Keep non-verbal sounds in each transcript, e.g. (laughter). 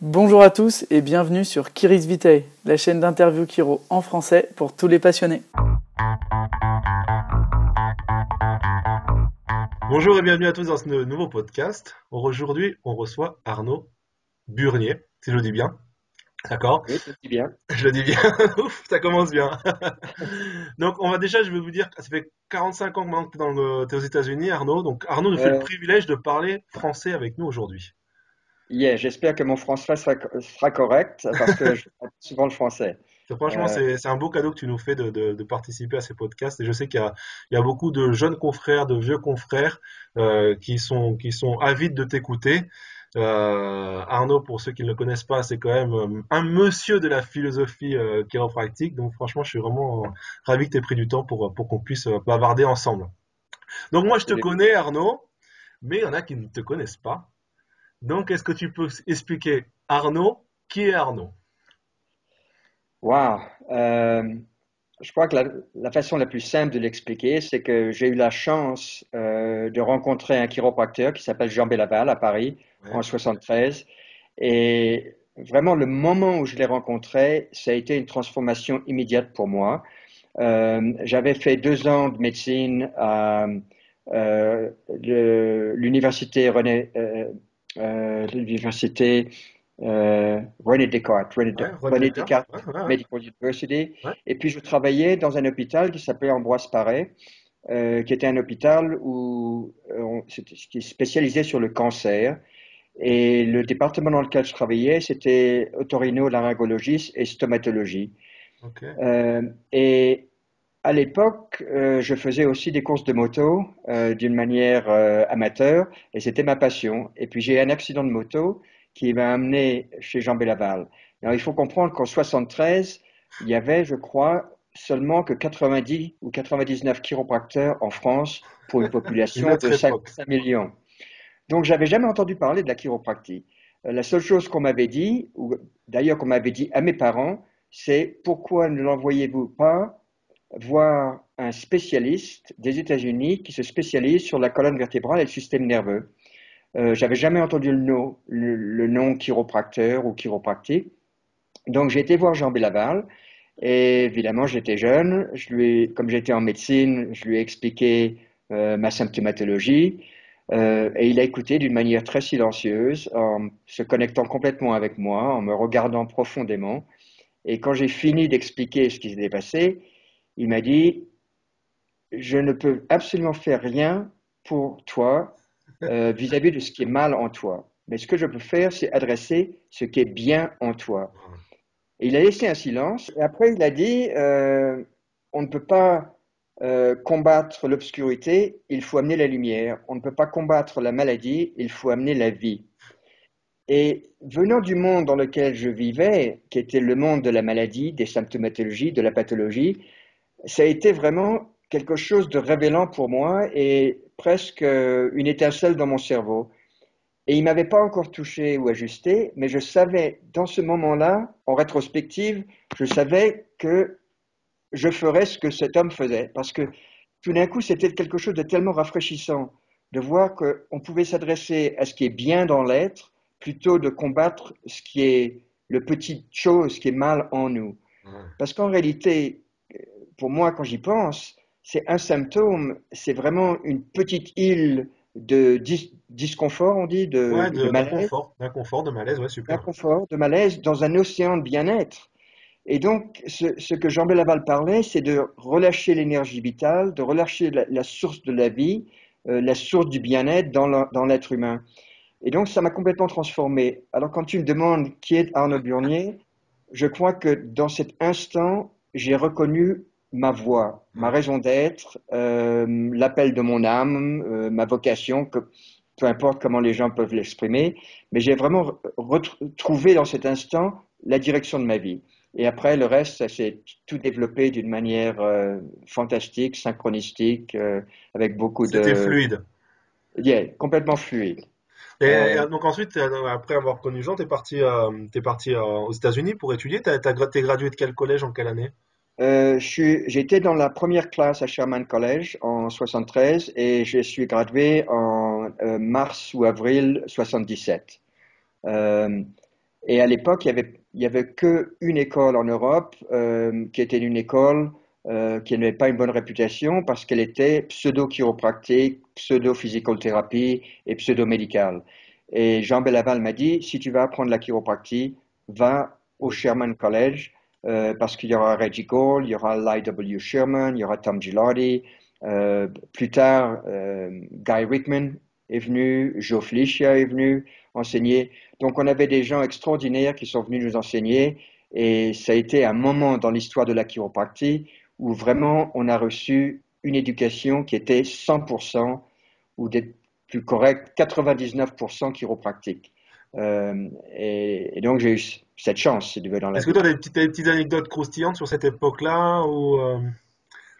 Bonjour à tous et bienvenue sur Kiris Vitae, la chaîne d'interview Kiro en français pour tous les passionnés. Bonjour et bienvenue à tous dans ce nouveau podcast. Aujourd'hui, on reçoit Arnaud Burnier, si je le dis bien. D'accord? Oui, je le dis bien. Je le dis bien. (laughs) Ouf, ça commence bien. (laughs) donc, on va déjà, je vais vous dire, ça fait 45 ans que tu es aux États-Unis, Arnaud. Donc, Arnaud nous fait le privilège de parler français avec nous aujourd'hui. Yeah, j'espère que mon français sera, sera correct parce que je (laughs) parle souvent le français. Franchement, Euh. c'est un beau cadeau que tu nous fais de, de- de participer à ces podcasts. Et je sais qu'il y a, il y a beaucoup de jeunes confrères, de vieux confrères euh, qui sont, qui sont avides de t'écouter. Euh, Arnaud, pour ceux qui ne le connaissent pas, c'est quand même un monsieur de la philosophie chiropractique. Donc franchement, je suis vraiment ravi que tu aies pris du temps pour, pour qu'on puisse bavarder ensemble. Donc moi, je te connais, Arnaud, mais il y en a qui ne te connaissent pas. Donc, est-ce que tu peux expliquer Arnaud, qui est Arnaud? Wow. Euh, je crois que la, la façon la plus simple de l'expliquer, c'est que j'ai eu la chance euh, de rencontrer un chiropracteur qui s'appelle Jean Bellaval à Paris Ouais. en 73. Et vraiment, le moment où je l'ai rencontré, ça a été une transformation immédiate pour moi. Euh, j'avais fait deux ans de médecine à euh, l'université René, l'université euh, René Descartes, René, Ouais, René René Descartes. Ouais, ouais. Medical University. Et puis je travaillais dans un hôpital qui s'appelait Ambroise Paré, euh, qui était un hôpital où euh, on- c'était spécialisé sur le cancer. Et le département dans lequel je travaillais, c'était otorino-laryngologie et stomatologie. Euh, et à l'époque, euh, je faisais aussi des courses de moto euh, d'une manière euh, amateur, et c'était ma passion. Et puis j'ai eu un accident de moto qui m'a amené chez Jean Bellaval. Alors il faut comprendre qu'en 73, il y avait, je crois, seulement que 90 ou 99 chiropracteurs en France pour une (laughs) population de 5, époque. 5 millions. Donc j'avais jamais entendu parler de la chiropractie. La seule chose qu'on m'avait dit, ou d'ailleurs qu'on m'avait dit à mes parents, c'est pourquoi ne l'envoyez-vous pas voir un spécialiste des États-Unis qui se spécialise sur la colonne vertébrale et le système nerveux. Euh, j'avais jamais entendu le nom, le, nom chiropracteur ou chiropractique. Donc j'ai été voir Jean Bellaval et évidemment j'étais jeune. Comme j'étais en médecine, je lui ai expliqué euh, ma symptomatologie euh, et il a écouté d'une manière très silencieuse, en se connectant complètement avec moi, en me regardant profondément. Et quand j'ai fini d'expliquer ce qui s'était passé, il m'a dit, je ne peux absolument faire rien pour toi euh, vis-à-vis de ce qui est mal en toi. Mais ce que je peux faire, c'est adresser ce qui est bien en toi. Et il a laissé un silence. Et après, il a dit, euh, on ne peut pas euh, combattre l'obscurité, il faut amener la lumière. On ne peut pas combattre la maladie, il faut amener la vie. Et venant du monde dans lequel je vivais, qui était le monde de la maladie, des symptomatologies, de la pathologie, ça a été vraiment quelque chose de révélant pour moi et presque euh, une étincelle dans mon cerveau. Et il m'avait pas encore touché ou ajusté, mais je savais dans ce moment-là, en rétrospective, je savais que je ferais ce que cet homme faisait. Parce que tout d'un coup, c'était quelque chose de tellement rafraîchissant de voir qu'on pouvait s'adresser à ce qui est bien dans l'être plutôt de combattre ce qui est le petit chose qui est mal en nous. Parce qu'en réalité, pour moi, quand j'y pense, c'est un symptôme, c'est vraiment une petite île de dis- disconfort, on dit, de, Ouais, de de- malaise, d'inconfort, de malaise, ouais, super. d'inconfort, de malaise dans un océan de bien-être. Et donc, ce, ce que Jean Bellaval parlait, c'est de relâcher l'énergie vitale, de relâcher la, la source de la vie, euh, la source du bien-être dans l'être humain. Et donc, ça m'a complètement transformé. Alors, quand tu me demandes qui est Arnaud Burnier, je crois que dans cet instant, j'ai reconnu ma voix, ma raison d'être, euh, l'appel de mon âme, euh, ma vocation, que, peu importe comment les gens peuvent l'exprimer, mais j'ai vraiment re- retrouvé dans cet instant la direction de ma vie. Et après, le reste, ça s'est tout développé d'une manière euh, fantastique, synchronistique, avec beaucoup de... C'était fluide. Yeah, complètement fluide. Et, donc ensuite, après avoir connu Jean, t'es parti, t'es parti aux États-Unis pour étudier. Gra- t'es gradué de quel collège en quelle année? Euh, j'étais dans la première classe à Sherman College en 73 et je suis gradué en euh, mars ou avril 77. Euh, Et à l'époque, il y avait, avait qu'une école en Europe qui était une école qui n'avait pas une bonne réputation parce qu'elle était pseudo-chiropractique, pseudo-physicothérapie et pseudo-médicale. Et Jean Bellaval m'a dit, si tu veux apprendre la chiropractie, va au Sherman College euh, parce qu'il y aura Reggie Gold, il y aura L.I.W. Sherman, il y aura Tom Gilardi. Euh, plus tard, euh, Guy Rickman est venu, Joe Felicia est venu enseigner. Donc on avait des gens extraordinaires qui sont venus nous enseigner et ça a été un moment dans l'histoire de la chiropractie où vraiment on a reçu une éducation qui était 100% ou des plus corrects, 99% chiropractique. Et, donc j'ai eu cette chance, si tu veux, dans la Est-ce que tu as des petites, des petites, anecdotes croustillantes sur cette époque-là ou euh...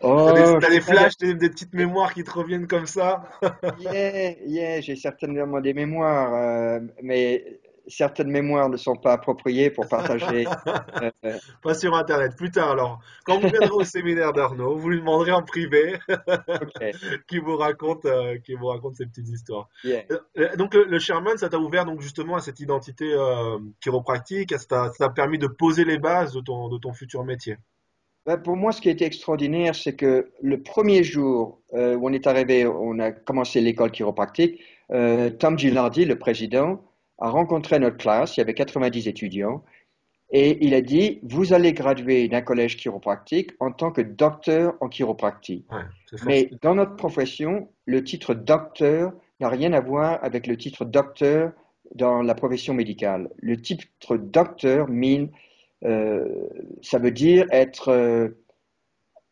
Oh, t'as des, flashs, des, des, petites mémoires qui te reviennent comme ça? (laughs) Yeah, yeah j'ai certainement des mémoires, euh, mais certaines mémoires ne sont pas appropriées pour partager. (laughs) Euh, pas sur Internet, plus tard alors. Quand vous viendrez au (laughs) séminaire d'Arnaud, vous lui demanderez en privé (laughs) qui vous raconte, euh, qui vous raconte ces petites histoires. Euh, donc le, Sherman, ça t'a ouvert donc justement à cette identité chiropractique, ça t'a permis de poser les bases de ton, de ton futur métier? Ben, pour moi, ce qui a été extraordinaire, c'est que le premier jour où on est arrivé, on a commencé l'école chiropractique, Tom Gilardi, le président, a rencontré notre classe, il y avait 90 étudiants, et il a dit, vous allez graduer d'un collège chiropractique en tant que docteur en chiropractie. Mais dans notre profession, le titre docteur n'a rien à voir avec le titre docteur dans la profession médicale. Le titre docteur mean, euh, ça veut dire être euh,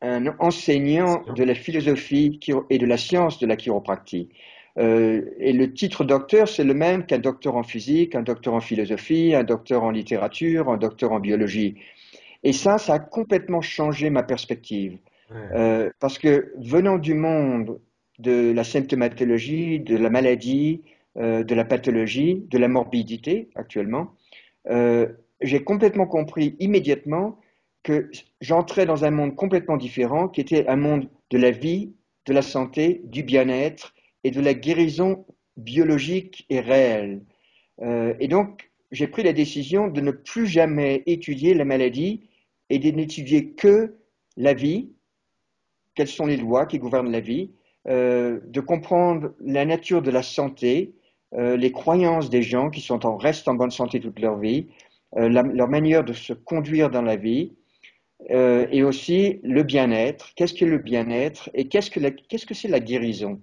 un enseignant de la philosophie et de la science de la chiropractie. Euh, et le titre docteur, c'est le même qu'un docteur en physique, un docteur en philosophie, un docteur en littérature, un docteur en biologie. Et ça, ça a complètement changé ma perspective. Euh, parce que venant du monde de la symptomatologie, de la maladie, euh, de la pathologie, de la morbidité actuellement, j'ai complètement compris immédiatement que j'entrais dans un monde complètement différent, qui était un monde de la vie, de la santé, du bien-être et de la guérison biologique et réelle. Euh, et donc, j'ai pris la décision de ne plus jamais étudier la maladie et de n'étudier que la vie, quelles sont les lois qui gouvernent la vie, euh, de comprendre la nature de la santé, euh, les croyances des gens qui restent en bonne santé toute leur vie, leur manière de se conduire dans la vie, et aussi le bien-être. Qu'est-ce que le bien-être et qu'est-ce que c'est la guérison?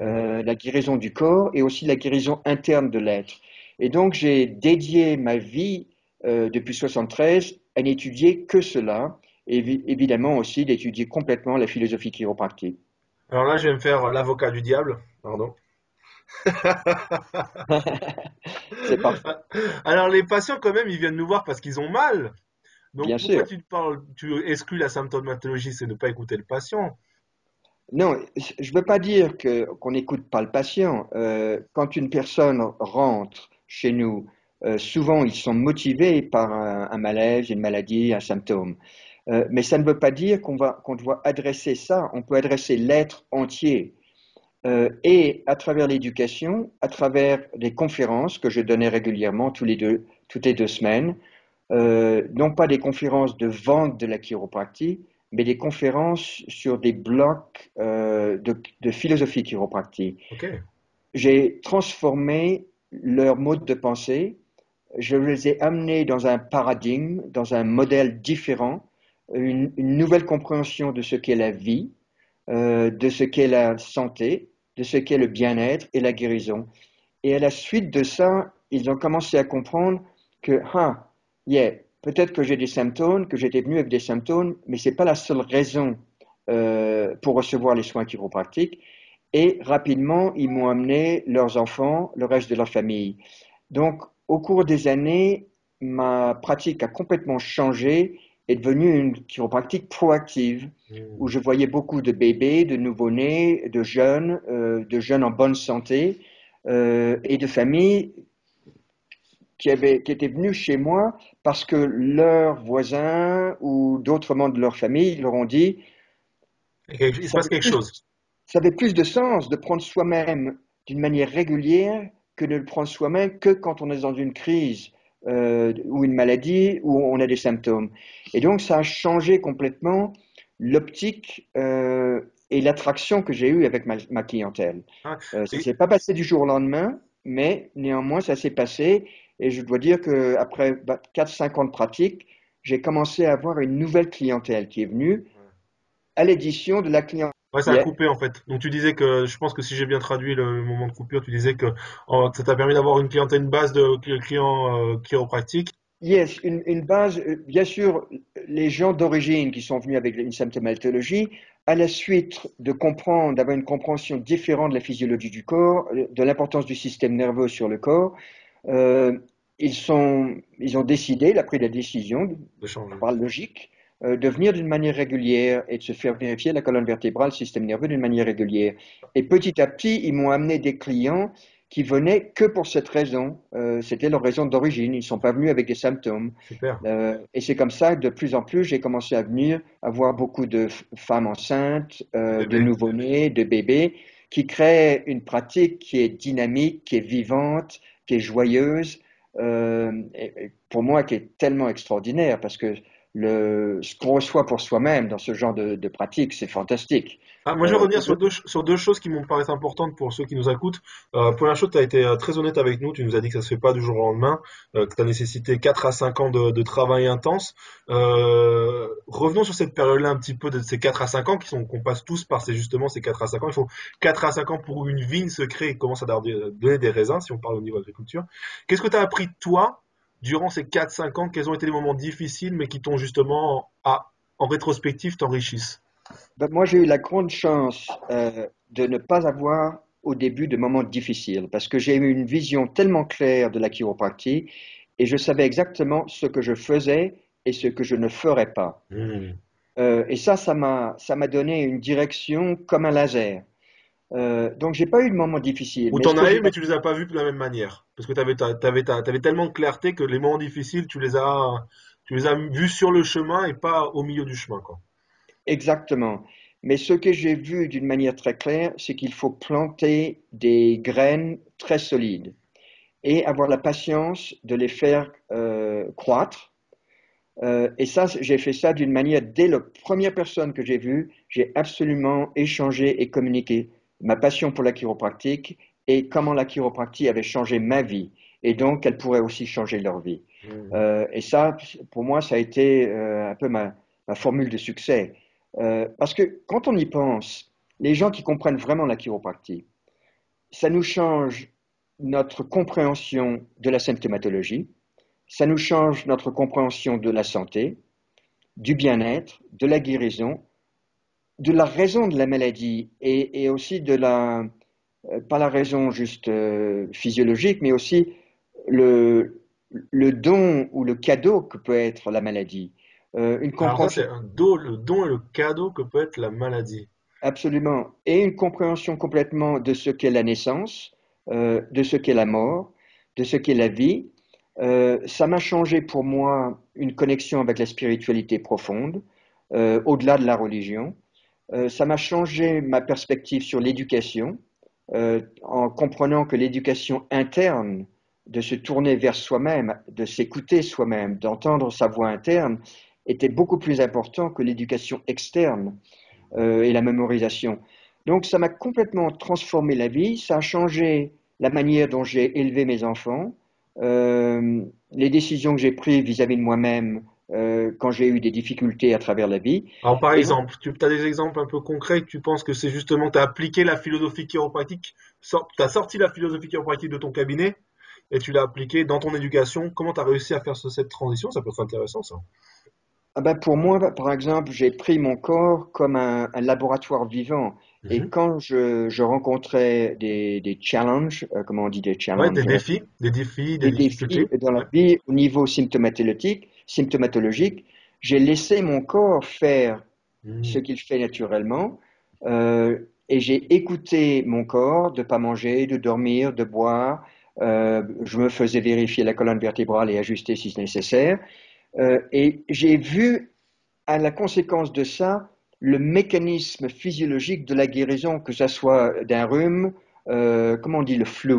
Euh, la guérison du corps et aussi la guérison interne de l'être. Et donc j'ai dédié ma vie euh, depuis 73 à n'étudier que cela, et évidemment aussi d'étudier complètement la philosophie chiropractique. Alors là, je vais me faire l'avocat du diable, pardon. (laughs) C'est parfait. Alors les patients quand même, ils viennent nous voir parce qu'ils ont mal. Donc Bien pourquoi sûr. tu parles, tu exclus la symptomatologie, c'est ne pas écouter le patient. Non, je ne veux pas dire qu'on n'écoute pas le patient. Euh, quand une personne rentre chez nous, euh, souvent ils sont motivés par un, malaise, une maladie, un symptôme. Euh, mais ça ne veut pas dire qu'on qu'on doit adresser ça. On peut adresser l'être entier. et à travers l'éducation, à travers les conférences que je donnais régulièrement les deux, toutes les deux semaines, non pas des conférences de vente de la chiropractie, mais des conférences sur des blocs euh, de, philosophie chiropractique. J'ai transformé leur mode de pensée, je les ai amenés dans un paradigme, dans un modèle différent, une, nouvelle compréhension de ce qu'est la vie, euh, de ce qu'est la santé, de ce qu'est le bien-être et la guérison. Et à la suite de ça, ils ont commencé à comprendre que, ah, yeah, peut-être que j'ai des symptômes, que j'étais venu avec des symptômes, mais ce n'est pas la seule raison euh, pour recevoir les soins chiropractiques. Et rapidement, ils m'ont amené leurs enfants, le reste de leur famille. Donc, au cours des années, ma pratique a complètement changé est devenue une chiropractique proactive, où je voyais beaucoup de bébés, de nouveau-nés, de jeunes, euh, de jeunes en bonne santé euh, et de familles qui, avaient, qui étaient venus chez moi parce que leurs voisins ou d'autres membres de leur famille leur ont dit il se passe quelque chose. Ça avait plus de sens de prendre soi-même d'une manière régulière que de le prendre soi-même que quand on est dans une crise euh, ou une maladie où on a des symptômes. Et donc, ça a changé complètement l'optique euh, et l'attraction que j'ai eue avec ma, clientèle. Ah, euh, ça ne s'est pas passé du jour au lendemain, mais néanmoins, ça s'est passé. Et je dois dire qu'après 4-5 ans de pratique, j'ai commencé à avoir une nouvelle clientèle qui est venue à l'édition de la clientèle. Ouais, ça a coupé en fait. Donc tu disais que, je pense que si j'ai bien traduit le moment de coupure, tu disais que ça t'a permis d'avoir une clientèle, une base de clients euh, chiropratiques. Yes, une, une, base, euh, bien sûr, les gens d'origine qui sont venus avec une symptomatologie, à la suite de comprendre, d'avoir une compréhension différente de la physiologie du corps, de l'importance du système nerveux sur le corps, euh, ils, sont, ils ont décidé, il a pris la décision, de par logique, euh, de venir d'une manière régulière et de se faire vérifier la colonne vertébrale, le système nerveux d'une manière régulière. Et petit à petit, ils m'ont amené des clients qui venaient que pour cette raison. Euh, C'était leur raison d'origine. Ils ne sont pas venus avec des symptômes. Euh, et c'est comme ça que de plus en plus, j'ai commencé à venir avoir beaucoup de femmes enceintes, de nouveau-nés, de bébés, qui créent une pratique qui est dynamique, qui est vivante, qui est joyeuse. Euh, et pour moi, qui est tellement extraordinaire parce que le, ce qu'on reçoit pour soi-même dans ce genre de, de pratique, c'est fantastique. Ah, moi, je vais euh, revenir sur deux, sur deux choses qui m'ont paru importantes pour ceux qui nous écoutent. Euh, première chose, tu as été euh, très honnête avec nous. Tu nous as dit que ça se fait pas du jour au lendemain, euh, que tu as nécessité 4 à 5 ans de, de travail intense. Revenons sur cette période-là un petit peu de ces 4 à 5 ans qui sont qu'on passe tous par ces justement ces 4 à 5 ans. Il faut 4 à 5 ans pour une vigne se créer et commence à donner des raisins, si on parle au niveau agriculture. Qu'est-ce que tu as appris toi durant ces 4-5 ans, quels ont été les moments difficiles, mais qui t'ont justement, à, en rétrospective, t'enrichissent? Ben, Moi, j'ai eu la grande chance euh, de ne pas avoir au début de moments difficiles, parce que j'ai eu une vision tellement claire de la chiropractie, et je savais exactement ce que je faisais et ce que je ne ferais pas. Hmm. Euh, et ça, ça m'a donné une direction comme un laser. Euh, donc, j'ai pas eu de moments difficiles. Ou t'en as eu, mais tu les as pas vus de la même manière. Parce que tu avais, tellement de clarté que les moments difficiles, tu les as, tu les as vus sur le chemin et pas au milieu du chemin, quoi. Exactement. Mais ce que j'ai vu d'une manière très claire, c'est qu'il faut planter des graines très solides et avoir la patience de les faire euh, croître. Euh, et ça, j'ai fait ça d'une manière, dès la première personne que j'ai vue, j'ai absolument échangé et communiqué ma passion pour la chiropractique et comment la chiropractie avait changé ma vie et donc qu'elle pourrait aussi changer leur vie. Mmh. Euh, et ça, pour moi, ça a été euh, un peu ma, ma, formule de succès. Euh, parce que quand on y pense, les gens qui comprennent vraiment la chiropractie, ça nous change notre compréhension de la symptomatologie, ça nous change notre compréhension de la santé, du bien-être, de la guérison, de la raison de la maladie et, aussi de la, euh, pas la raison juste euh, physiologique, mais aussi le, le don ou le cadeau que peut être la maladie. Euh, une compréhension... c'est un le don et le cadeau que peut être la maladie. Absolument. Et une compréhension complètement de ce qu'est la naissance, de ce qu'est la mort, de ce qu'est la vie. ça m'a changé pour moi une connexion avec la spiritualité profonde, au-delà de la religion. Euh, ça m'a changé ma perspective sur l'éducation, euh, en comprenant que l'éducation interne, de se tourner vers soi-même, de s'écouter soi-même, d'entendre sa voix interne, était beaucoup plus important que l'éducation externe euh, et la mémorisation. Donc ça m'a complètement transformé la vie, ça a changé la manière dont j'ai élevé mes enfants, les décisions que j'ai prises vis-à-vis de moi-même euh, quand j'ai eu des difficultés à travers la vie. Alors par exemple, tu as des exemples un peu concrets que tu penses que c'est justement, tu as appliqué la philosophie chiropratique, tu as sorti la philosophie chiropratique de ton cabinet et tu l'as appliquée dans ton éducation. Comment tu as réussi à faire cette transition? Ça peut être intéressant ça. Ah ben pour moi, par exemple, j'ai pris mon corps comme un, laboratoire vivant. Et mhm. quand je, je rencontrais des, des challenges, euh, comment on dit des challenges Des défis, des défis, des, défis dans la vie au niveau symptomatologique, symptomatologique, j'ai laissé mon corps faire hmm. ce qu'il fait naturellement euh, et j'ai écouté mon corps de pas manger, de dormir, de boire. Euh, je me faisais vérifier la colonne vertébrale et ajuster si c'est nécessaire. Euh, et j'ai vu à la conséquence de ça le mécanisme physiologique de la guérison, que ce soit d'un rhume, comment on dit le flu,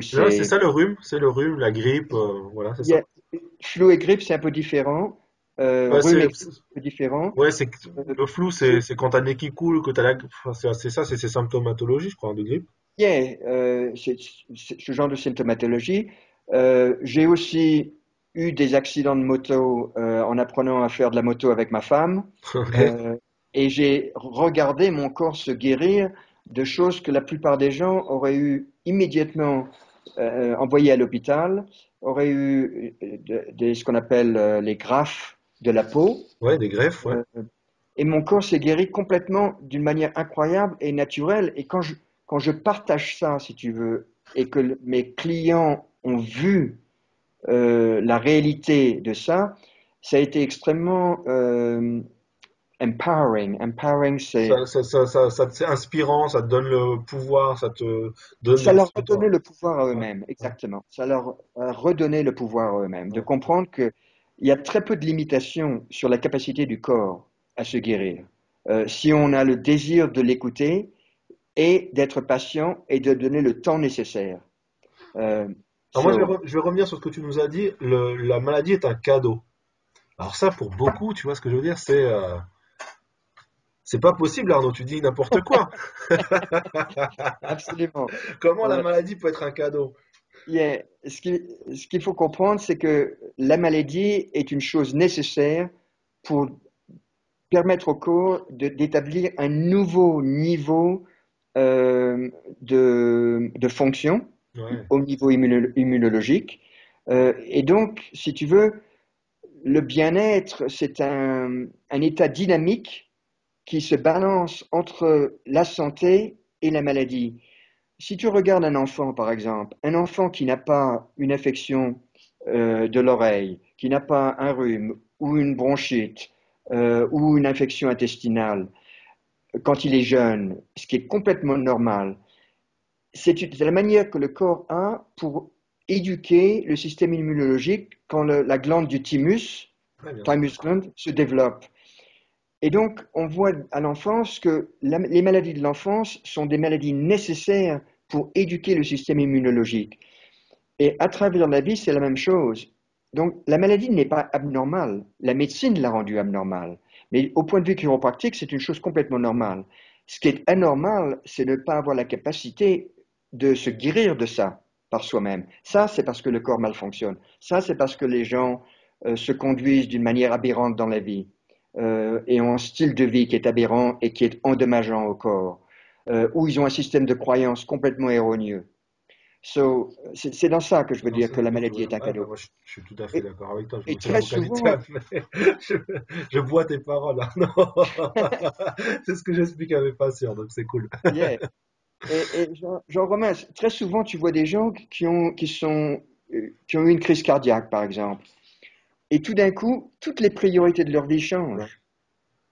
c'est ça le rhume, c'est le rhume, la grippe, voilà, c'est ça Flou et grippe, c'est un peu différent. Euh, Ouais, c'est, un peu différent. ouais, le flou, c'est, quand t'as le nez qui coule, que t'as la, enfin, c'est ça, c'est ces symptomatologies, je crois, de grippe. yeah, euh, c'est ce genre de symptomatologie. Euh, j'ai aussi eu des accidents de moto euh, en apprenant à faire de la moto avec ma femme. (laughs) Euh, et j'ai regardé mon corps se guérir de choses que la plupart des gens auraient eu immédiatement euh, envoyées à l'hôpital, auraient eu euh, de- des- ce qu'on appelle euh, les greffes de la peau. Ouais, des greffes, ouais. Euh, et mon corps s'est guéri complètement d'une manière incroyable et naturelle. Et quand je, quand je partage ça, si tu veux, et que le- mes clients ont vu euh, la réalité de ça, ça a été extrêmement euh, empowering. Empowering, c'est Ça, ça, ça, c'est inspirant, ça te donne le pouvoir, ça te donne ça leur donné le pouvoir à eux-mêmes, ouais, exactement. Ça leur a redonné le pouvoir à eux-mêmes, de comprendre qu'il y a très peu de limitations sur la capacité du corps à se guérir. Euh, si on a le désir de l'écouter et d'être patient et de donner le temps nécessaire. Euh, Alors moi, je vais, so, re- je vais revenir sur ce que tu nous as dit. Le, la maladie est un cadeau. Alors ça, pour beaucoup, tu vois ce que je veux dire, c'est euh, c'est pas possible, Arnaud. Tu dis n'importe quoi. (laughs) absolument. Comment la maladie peut être un cadeau? yeah. Ce qu'il ce faut comprendre, c'est que la maladie est une chose nécessaire pour permettre au corps d'établir un nouveau niveau euh, de, de fonction Ouais. au niveau immuno- immunologique. Euh, et donc, si tu veux, le bien-être, c'est un, un état dynamique qui se balance entre la santé et la maladie. Si tu regardes un enfant, par exemple, un enfant qui n'a pas une infection euh, de l'oreille, qui n'a pas un rhume ou une bronchite euh, ou une infection intestinale, quand il est jeune, ce qui est complètement normal, c'est la manière que le corps a pour éduquer le système immunologique quand le- la glande du thymus, thymus gland, se développe. Et donc, on voit à l'enfance que les maladies de l'enfance sont des maladies nécessaires pour éduquer le système immunologique. Et à travers la vie, c'est la même chose. Donc, la maladie n'est pas abnormale. La médecine l'a rendue abnormale. Mais au point de vue chiropractique, c'est une chose complètement normale. Ce qui est anormal, c'est ne pas avoir la capacité de se guérir de ça par soi-même. Ça, c'est parce que le corps malfonctionne. Ça, c'est parce que les gens euh, se conduisent d'une manière aberrante dans la vie euh, et ont un style de vie qui est aberrant et qui est endommageant au corps, euh, ou ils ont un système de croyance complètement erroné. So, c'est dans ça que je veux dire que la maladie est un cadeau. moi, je, je suis tout à fait d'accord avec toi. Je et très souvent, (laughs) je, je bois tes paroles, Arnaud. (laughs) C'est ce que j'explique à mes patients, donc c'est cool. (laughs) yeah. Et, et Jean, Jean Romain, très souvent, tu vois des gens qui ont, qui sont, euh, qui ont eu une crise cardiaque, par exemple, et tout d'un coup, toutes les priorités de leur vie changent,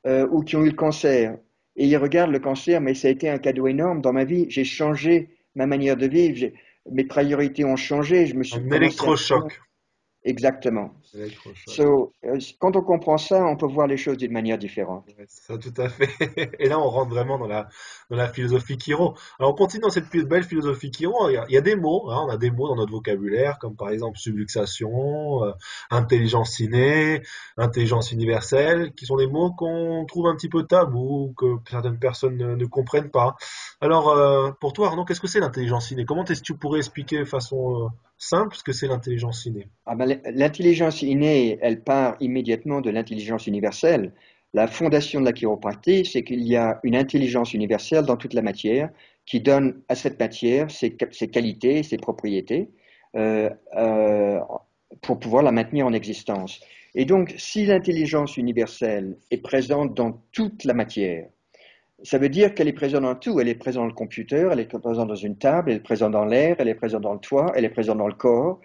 euh, ou qui ont eu le cancer, et ils regardent le cancer, mais ça a été un cadeau énorme dans ma vie. J'ai changé ma manière de vivre, mes priorités ont changé, je me suis Un électrochoc. Exactement. So, euh, quand on comprend ça, on peut voir les choses d'une manière différente. Ouais, ça, tout à fait. (laughs) Et là, on rentre vraiment dans la, dans la philosophie Kiro. Alors, on continue dans cette belle philosophie Kiro. Il y a, il y a des mots, hein, on a des mots dans notre vocabulaire, comme par exemple subluxation, euh, intelligence innée, intelligence universelle, qui sont des mots qu'on trouve un petit peu tabous, que certaines personnes ne, ne comprennent pas. Alors, euh, pour toi, Arnaud, qu'est-ce que c'est l'intelligence innée? Comment est-ce que tu pourrais expliquer de façon euh, simple que c'est l'intelligence innée? Ah ben, l'intelligence innée, elle part immédiatement de l'intelligence universelle. La fondation de la chiropratie, c'est qu'il y a une intelligence universelle dans toute la matière qui donne à cette matière ses, ses qualités, ses propriétés, euh, euh, pour pouvoir la maintenir en existence. Et donc, si l'intelligence universelle est présente dans toute la matière, ça veut dire qu'elle est présente dans tout. Elle est présente dans le computer, elle est présente dans une table, elle est présente dans l'air, elle est présente dans le toit, elle est présente dans le corps.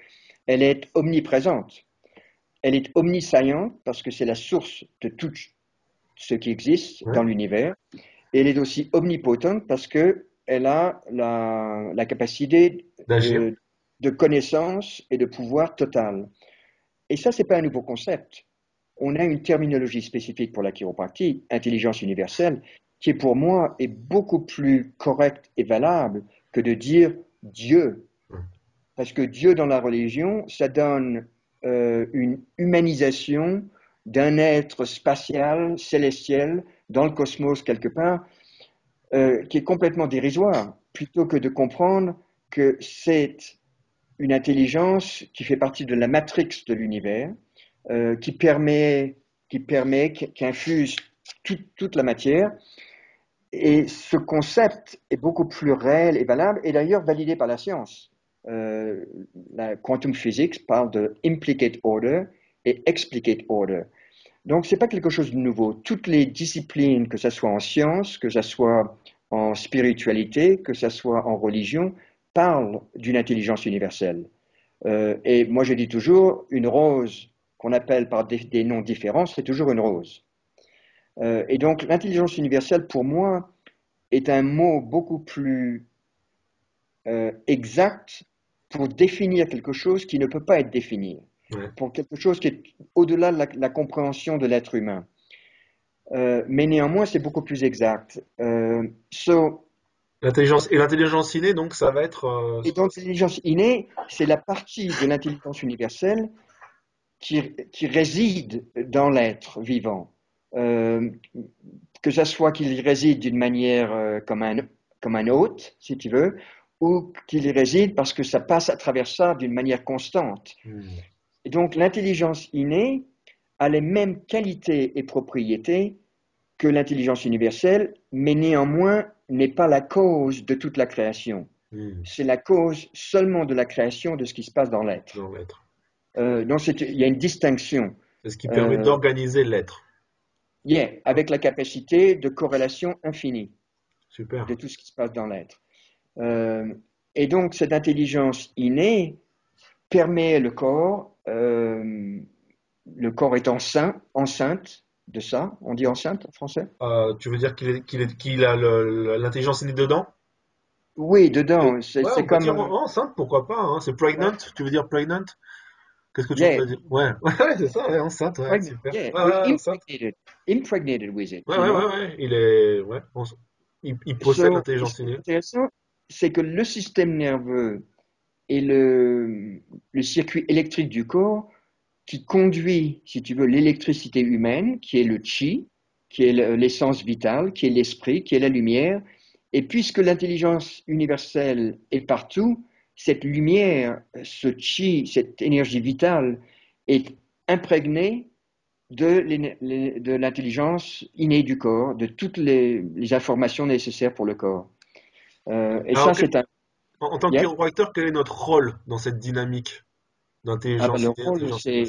Elle est omniprésente. Elle est omnisciente parce que c'est la source de tout ce qui existe Ouais. dans l'univers. Et elle est aussi omnipotente parce que elle a la, la capacité de, de connaissance et de pouvoir total. Et ça, c'est pas un nouveau concept. On a une terminologie spécifique pour la chiropratie, intelligence universelle, qui pour moi est beaucoup plus correcte et valable que de dire Dieu. Parce que Dieu dans la religion, ça donne une humanisation d'un être spatial, célestiel, dans le cosmos quelque part, qui est complètement dérisoire, plutôt que de comprendre que c'est une intelligence qui fait partie de la matrix de l'univers, qui permet, qui permet, qui infuse toute la matière. Et ce concept est beaucoup plus réel et valable, et d'ailleurs validé par la science. Euh, la quantum physics parle de implicate order et explicate order. Donc, ce n'est pas quelque chose de nouveau. Toutes les disciplines, que ce soit en science, que ce soit en spiritualité, que ce soit en religion, parlent d'une intelligence universelle. Euh, et moi, je dis toujours, une rose qu'on appelle par des noms différents, c'est toujours une rose. Euh, et donc l'intelligence universelle, pour moi, est un mot beaucoup plus euh, exact pour définir quelque chose qui ne peut pas être défini, pour quelque chose qui est au-delà de la, compréhension de l'être humain. Euh, mais néanmoins, c'est beaucoup plus exact. L'intelligence et l'intelligence innée, donc ça va être. Et donc l'intelligence innée, c'est la partie de l'intelligence universelle qui, qui, réside dans l'être vivant. Euh, que ce soit qu'il y réside d'une manière euh, comme, un, comme un hôte, si tu veux, ou qu'il y réside parce que ça passe à travers ça d'une manière constante. Hmm. Et donc l'intelligence innée a les mêmes qualités et propriétés que l'intelligence universelle, mais néanmoins n'est pas la cause de toute la création. Hmm. C'est la cause seulement de la création de ce qui se passe dans l'être. Euh, donc il y a une distinction. C'est ce qui permet d'organiser l'être. Yeah, avec la capacité de corrélation infinie Super. de tout ce qui se passe dans l'être. Euh, et donc, cette intelligence innée permet le corps, euh, le corps est enceinte, enceinte de ça. On dit enceinte en français? Euh, Tu veux dire qu'il a l'intelligence innée dedans? Oui, dedans. C'est comme. Dire enceinte, pourquoi pas hein. C'est pregnant Tu veux dire pregnant? Qu'est-ce que tu veux dire? Ouais, (laughs) ouais c'est ça, enceinte, ouais, super. Yeah. impregnated, impregnated with it. Ouais, ouais, ouais, ouais, il est, ouais, il, il possède l'intelligence innée. intéressant, c'est que le système nerveux et le, le circuit électrique du corps qui conduit, si tu veux, l'électricité humaine, qui est le chi, qui est l'essence vitale, qui est l'esprit, qui est la lumière. Et puisque l'intelligence universelle est partout, cette lumière, ce chi, cette énergie vitale est imprégnée de l'intelligence innée du corps, de toutes les, informations nécessaires pour le corps. Euh, et ça, c'est un... En, tant que quel est notre rôle dans cette dynamique d'intelligence ah ben,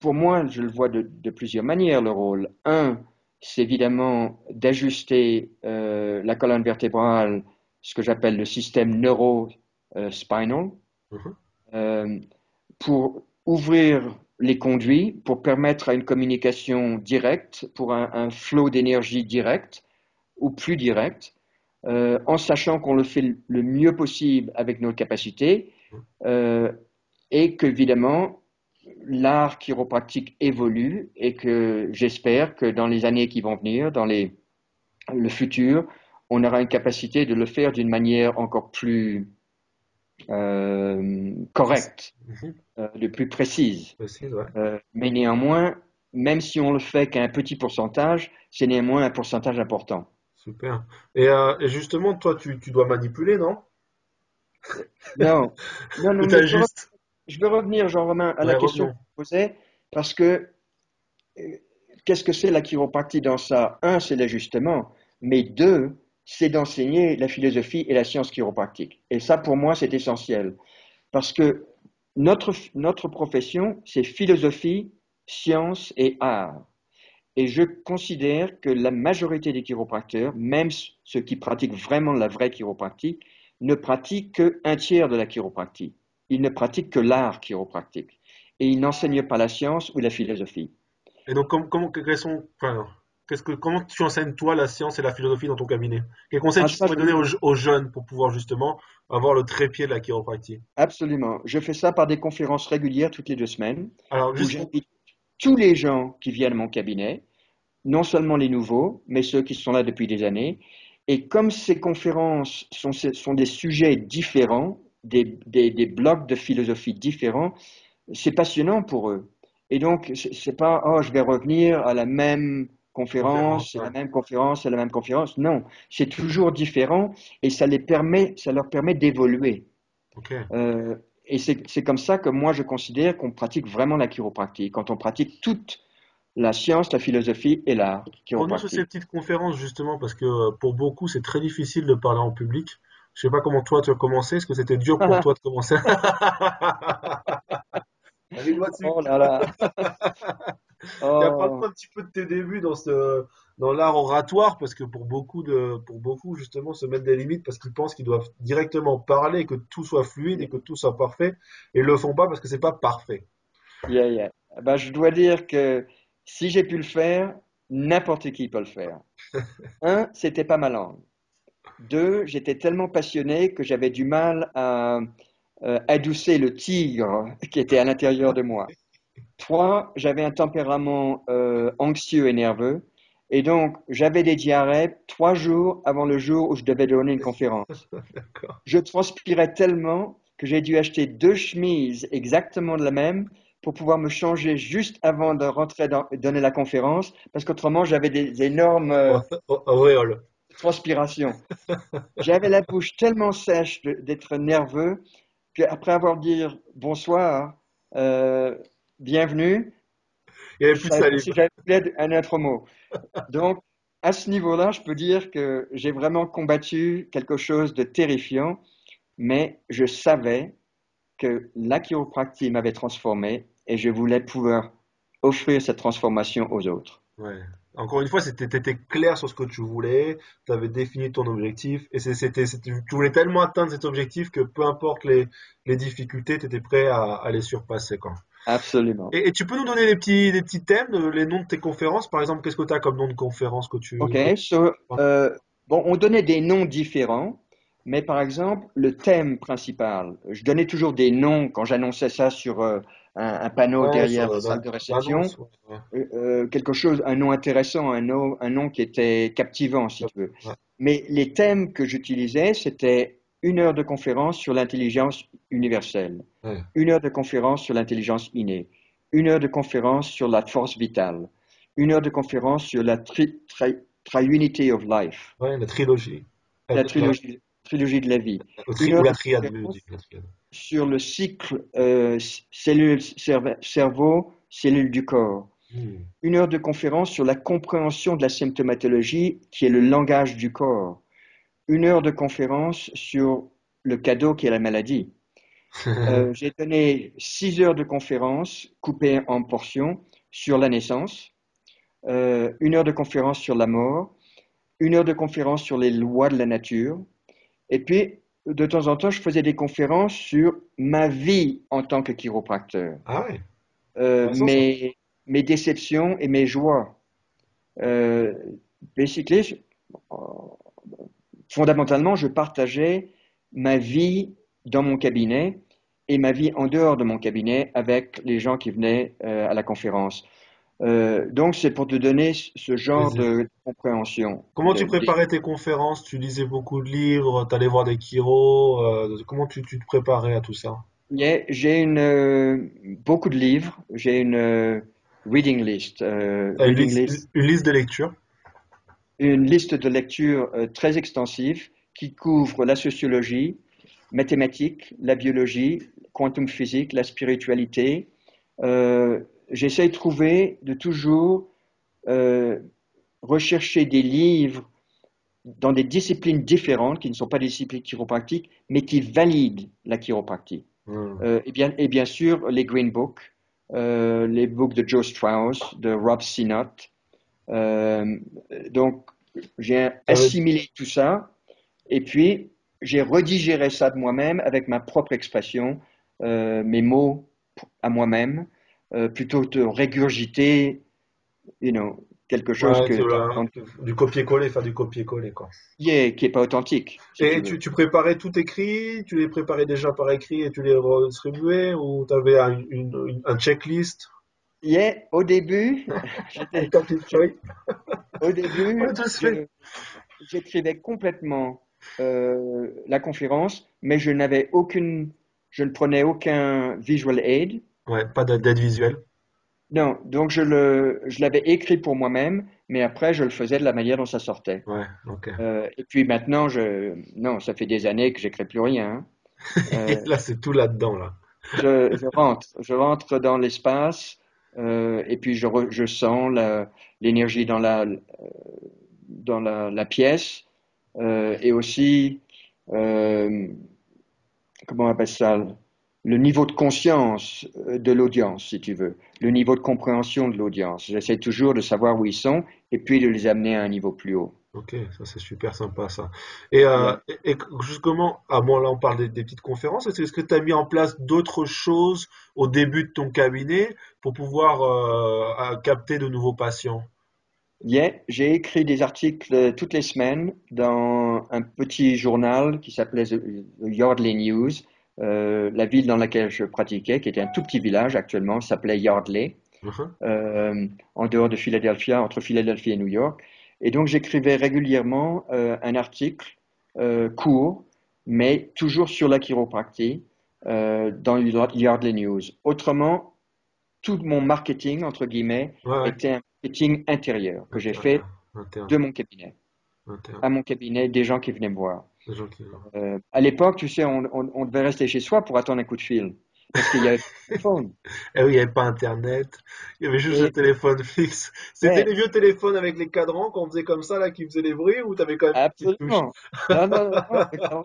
Pour moi, je le vois de, plusieurs manières, le rôle. Un, c'est évidemment d'ajuster euh, la colonne vertébrale, ce que j'appelle le système neuro spinal, mhm. euh, pour ouvrir les conduits, pour permettre à une communication directe, pour un, flot d'énergie direct ou plus direct, euh, en sachant qu'on le fait le mieux possible avec nos capacités, mhm. et qu'évidemment, l'art chiropratique évolue et que j'espère que dans les années qui vont venir, dans les, le futur, on aura une capacité de le faire d'une manière encore plus euh, correcte, mhm. euh, de plus précise. Euh, mais néanmoins, même si on le fait qu'à un petit pourcentage, c'est néanmoins un pourcentage important. Super. Et, justement, toi, tu, dois manipuler, non? Non. (laughs) non, non juste... je, veux, revenir, Jean-Romain, à la question que tu posais, parce que qu'est-ce que c'est la chiropractie dans ça? Un, c'est l'ajustement, mais deux, c'est d'enseigner la philosophie et la science chiropractique. Et ça, pour moi, c'est essentiel. Parce que notre, notre profession, c'est philosophie, science et art. Et je considère que la majorité des chiropracteurs, même ceux qui pratiquent vraiment la vraie chiropractique, ne pratiquent qu'un tiers de la chiropractique. Ils ne pratiquent que l'art chiropractique. Et ils n'enseignent pas la science ou la philosophie. Et donc, comment, quels sont, que, comment tu enseignes toi la science et la philosophie dans ton cabinet? Quels conseils ah, tu pourrais donner aux, jeunes pour pouvoir justement avoir le trépied de la chiropractie? Absolument. Je fais ça par des conférences régulières toutes les deux semaines. Alors, j'invite tous les gens qui viennent à mon cabinet, non seulement les nouveaux, mais ceux qui sont là depuis des années. Et comme ces conférences sont, des sujets différents, des blocs de philosophie différents, c'est passionnant pour eux. Et donc, c'est pas, oh, je vais revenir à la même conférence, c'est la même conférence, c'est la même conférence. Non, c'est toujours différent et ça les permet, ça leur permet d'évoluer. Euh, et c'est comme ça que moi je considère qu'on pratique vraiment la chiropractie, quand on pratique toute la science, la philosophie et l'art. On sur ces petites conférences justement parce que euh, pour beaucoup c'est très difficile de parler en public. Je sais pas comment toi tu as commencé, est-ce que c'était dur pour (laughs) toi de commencer? (laughs) oh là là (laughs) Il y a pas oh. un petit peu de tes débuts dans ce dans l'art oratoire parce que pour beaucoup de pour beaucoup justement se mettre des limites parce qu'ils pensent qu'ils doivent directement parler que tout soit fluide et que tout soit parfait et ils le font pas parce que c'est pas parfait. Yeah, yeah. Ben, je dois dire que si j'ai pu le faire, n'importe qui peut le faire. (laughs) Un, c'était pas ma langue. Deux, j'étais tellement passionné que j'avais du mal à euh, le tigre qui était à l'intérieur de moi. Trois, j'avais un tempérament euh, anxieux et nerveux. Et donc, j'avais des diarrhées trois jours avant le jour où je devais donner une conférence. (laughs) Je transpirais tellement que j'ai dû acheter deux chemises exactement de la même pour pouvoir me changer juste avant de rentrer dans, donner la conférence, parce qu'autrement, j'avais des énormes euh, transpirations. J'avais la bouche tellement sèche d'être nerveux qu'après avoir dit bonsoir, euh, bienvenue. Il n'y avait plus de. Si j'avais un autre mot. Donc, à ce niveau-là, je peux dire que j'ai vraiment combattu quelque chose de terrifiant, mais je savais que la chiropractie m'avait transformé et je voulais pouvoir offrir cette transformation aux autres. Ouais. Encore une fois, tu étais clair sur ce que tu voulais, tu avais défini ton objectif, et c'était, tu voulais tellement atteindre cet objectif que peu importe les, les difficultés, tu étais prêt à, à, les surpasser. Quoi. Absolument. Et, tu peux nous donner des petits, des petits thèmes, les noms de tes conférences? Par exemple, qu'est-ce que tu as comme nom de conférence que tu. Ok, euh, bon, on donnait des noms différents, mais par exemple, le thème principal, je donnais toujours des noms quand j'annonçais ça sur. Euh, un, panneau derrière la salle de réception, euh, euh, quelque chose, un nom intéressant, un nom, un nom qui était captivant, si tu veux. Mais les thèmes que j'utilisais, c'était une heure de conférence sur l'intelligence universelle, une heure de conférence sur l'intelligence innée, une heure de conférence sur la force vitale, une heure de conférence sur la triunity of life. la trilogie. La trilogie, trilogie de la vie. Ou la triade sur le cycle euh, cellule-cerveau, cellule du corps. Hmm. Une heure de conférence sur la compréhension de la symptomatologie qui est le langage du corps. Une heure de conférence sur le cadeau qui est la maladie. (laughs) Euh, j'ai donné six heures de conférence coupées en portions sur la naissance, euh, une heure de conférence sur la mort, une heure de conférence sur les lois de la nature, et puis de temps en temps, je faisais des conférences sur ma vie en tant que chiropracteur. Ah. Euh, mes, mes, déceptions et mes joies. Euh, basically, fondamentalement, je partageais ma vie dans mon cabinet et ma vie en dehors de mon cabinet avec les gens qui venaient euh, à la conférence. Euh, donc, c'est pour te donner ce genre de compréhension. Comment tu préparais tes conférences? Tu lisais beaucoup de livres, tu allais voir des chiros. Euh, comment tu, tu, te préparais à tout ça? J'ai une, euh, beaucoup de livres. J'ai une reading list, une, liste, une liste de lecture? Une liste de lecture très extensive qui couvre la sociologie, mathématiques, la biologie, quantum physique, la spiritualité. Euh, j'essaie de trouver, de toujours euh, rechercher des livres dans des disciplines différentes, qui ne sont pas des disciplines chiropractiques, mais qui valident la chiropractie. Hmm. Euh, et, bien, et bien sûr, les Green Books, euh, les books de Joe Strauss, de Rob Sinott. donc, j'ai assimilé tout ça, et puis j'ai redigéré ça de moi-même avec ma propre expression, mes mots à moi-même. Euh, plutôt de régurgiter you know, quelque chose que. du copier-coller, faire du copier-coller, quoi. Yeah, qui n'est pas authentique. et tu, tu, préparais tout écrit Tu les préparais déjà par écrit et tu les redistribuais Ou tu avais un, une, un checklist? Yeah, au début, (laughs) (laughs) au début, j'écrivais complètement euh, la conférence, mais je n'avais aucune, je ne prenais aucun visual aid, Ouais, pas d'aide visuelle. Non, donc je le, je l'avais écrit pour moi-même, mais après je le faisais de la manière dont ça sortait. Ouais, ok. Euh, et puis maintenant, je, non, ça fait des années que j'écris plus rien. (laughs) Euh, Là, c'est tout là-dedans, là. je, je rentre, je rentre dans l'espace euh, et puis je, re- je sens l'énergie dans la, euh, dans la, la pièce et aussi, comment on appelle ça, le niveau de conscience euh, de l'audience, si tu veux, le niveau de compréhension de l'audience. J'essaie toujours de savoir où ils sont et puis de les amener à un niveau plus haut. Ok, ça c'est super sympa ça. Et, euh, et, et justement, ah bon là on parle des, des petites conférences, est-ce que tu as mis en place d'autres choses au début de ton cabinet pour pouvoir euh, capter de nouveaux patients? Yeah, j'ai écrit des articles euh, toutes les semaines dans un petit journal qui s'appelait The The Yardley News. Euh, la ville dans laquelle je pratiquais, qui était un tout petit village actuellement, s'appelait Yardley, Mhm. euh, en dehors de Philadelphia, entre Philadelphie et New York. Et donc j'écrivais régulièrement euh, un article court, mais toujours sur la chiropractie dans le Yardley News. Autrement, tout mon marketing, entre guillemets, Ouais, ouais. était un marketing intérieur que j'ai fait de mon cabinet, à mon cabinet, des gens qui venaient me voir. Euh, à l'époque, tu sais, on, on- on devait rester chez soi pour attendre un coup de fil. Parce qu'il y avait pas téléphone. (laughs) Eh oui, il n'y avait pas Internet, il y avait juste Et- le téléphone fixe. C'était Ouais. les vieux téléphones avec les cadrans qu'on faisait comme ça, là, qui faisaient les bruits, ou t'avais quand même? Absolument. Non, non, non, le cadran,